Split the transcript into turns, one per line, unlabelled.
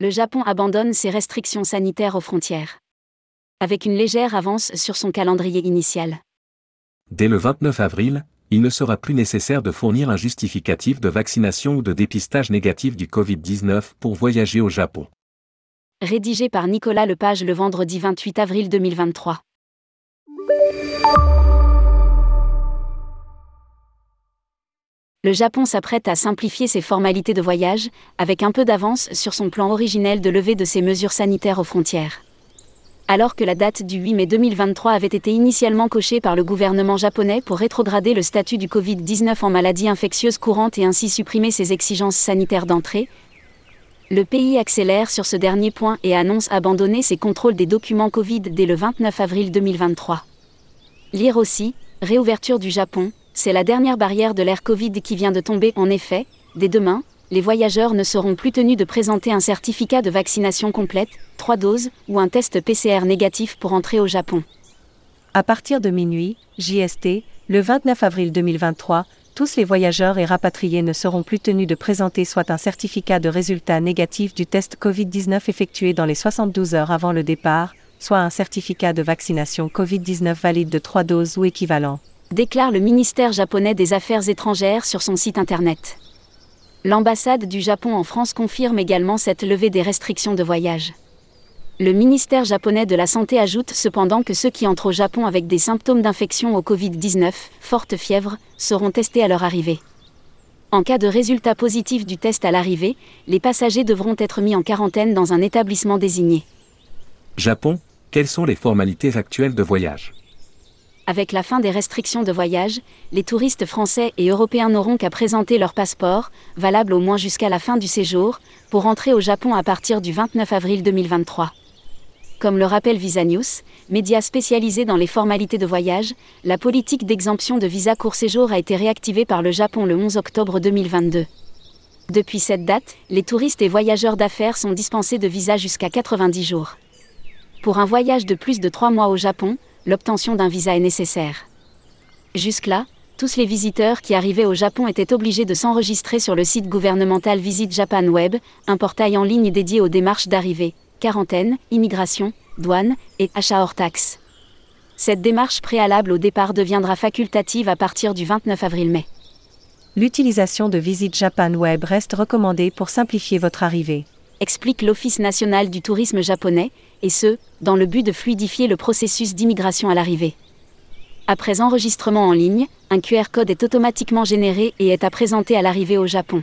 le Japon abandonne ses restrictions sanitaires aux frontières. Avec une légère avance sur son calendrier initial.
Dès le 29 avril, il ne sera plus nécessaire de fournir un justificatif de vaccination ou de dépistage négatif du Covid-19 pour voyager au Japon.
Rédigé par Nicolas Lepage le vendredi 28 avril 2023. Le Japon s'apprête à simplifier ses formalités de voyage, avec un peu d'avance sur son plan originel de levée de ses mesures sanitaires aux frontières. Alors que la date du 8 mai 2023 avait été initialement cochée par le gouvernement japonais pour rétrograder le statut du Covid-19 en maladie infectieuse courante et ainsi supprimer ses exigences sanitaires d'entrée, le pays accélère sur ce dernier point et annonce abandonner ses contrôles des documents Covid dès le 29 avril 2023. Lire aussi, réouverture du Japon, c'est la dernière barrière de l'ère Covid qui vient de tomber. En effet, dès demain, les voyageurs ne seront plus tenus de présenter un certificat de vaccination complète, trois doses, ou un test PCR négatif pour entrer au Japon.
À partir de minuit, JST, le 29 avril 2023, tous les voyageurs et rapatriés ne seront plus tenus de présenter soit un certificat de résultat négatif du test Covid-19 effectué dans les 72 heures avant le départ, soit un certificat de vaccination Covid-19 valide de trois doses ou équivalent
déclare le ministère japonais des Affaires étrangères sur son site internet. L'ambassade du Japon en France confirme également cette levée des restrictions de voyage. Le ministère japonais de la Santé ajoute cependant que ceux qui entrent au Japon avec des symptômes d'infection au Covid-19, forte fièvre, seront testés à leur arrivée. En cas de résultat positif du test à l'arrivée, les passagers devront être mis en quarantaine dans un établissement désigné.
Japon, quelles sont les formalités actuelles de voyage?
Avec la fin des restrictions de voyage, les touristes français et européens n'auront qu'à présenter leur passeport, valable au moins jusqu'à la fin du séjour, pour entrer au Japon à partir du 29 avril 2023. Comme le rappelle Visa News, média spécialisé dans les formalités de voyage, la politique d'exemption de visa court séjour a été réactivée par le Japon le 11 octobre 2022. Depuis cette date, les touristes et voyageurs d'affaires sont dispensés de visa jusqu'à 90 jours. Pour un voyage de plus de 3 mois au Japon, l'obtention d'un visa est nécessaire. Jusque-là, tous les visiteurs qui arrivaient au Japon étaient obligés de s'enregistrer sur le site gouvernemental Visit Japan Web, un portail en ligne dédié aux démarches d'arrivée, quarantaine, immigration, douane et achat hors taxe. Cette démarche préalable au départ deviendra facultative à partir du 29 avril-mai.
L'utilisation de Visit Japan Web reste recommandée pour simplifier votre arrivée
explique l'Office national du tourisme japonais, et ce, dans le but de fluidifier le processus d'immigration à l'arrivée. Après enregistrement en ligne, un QR code est automatiquement généré et est à présenter à l'arrivée au Japon.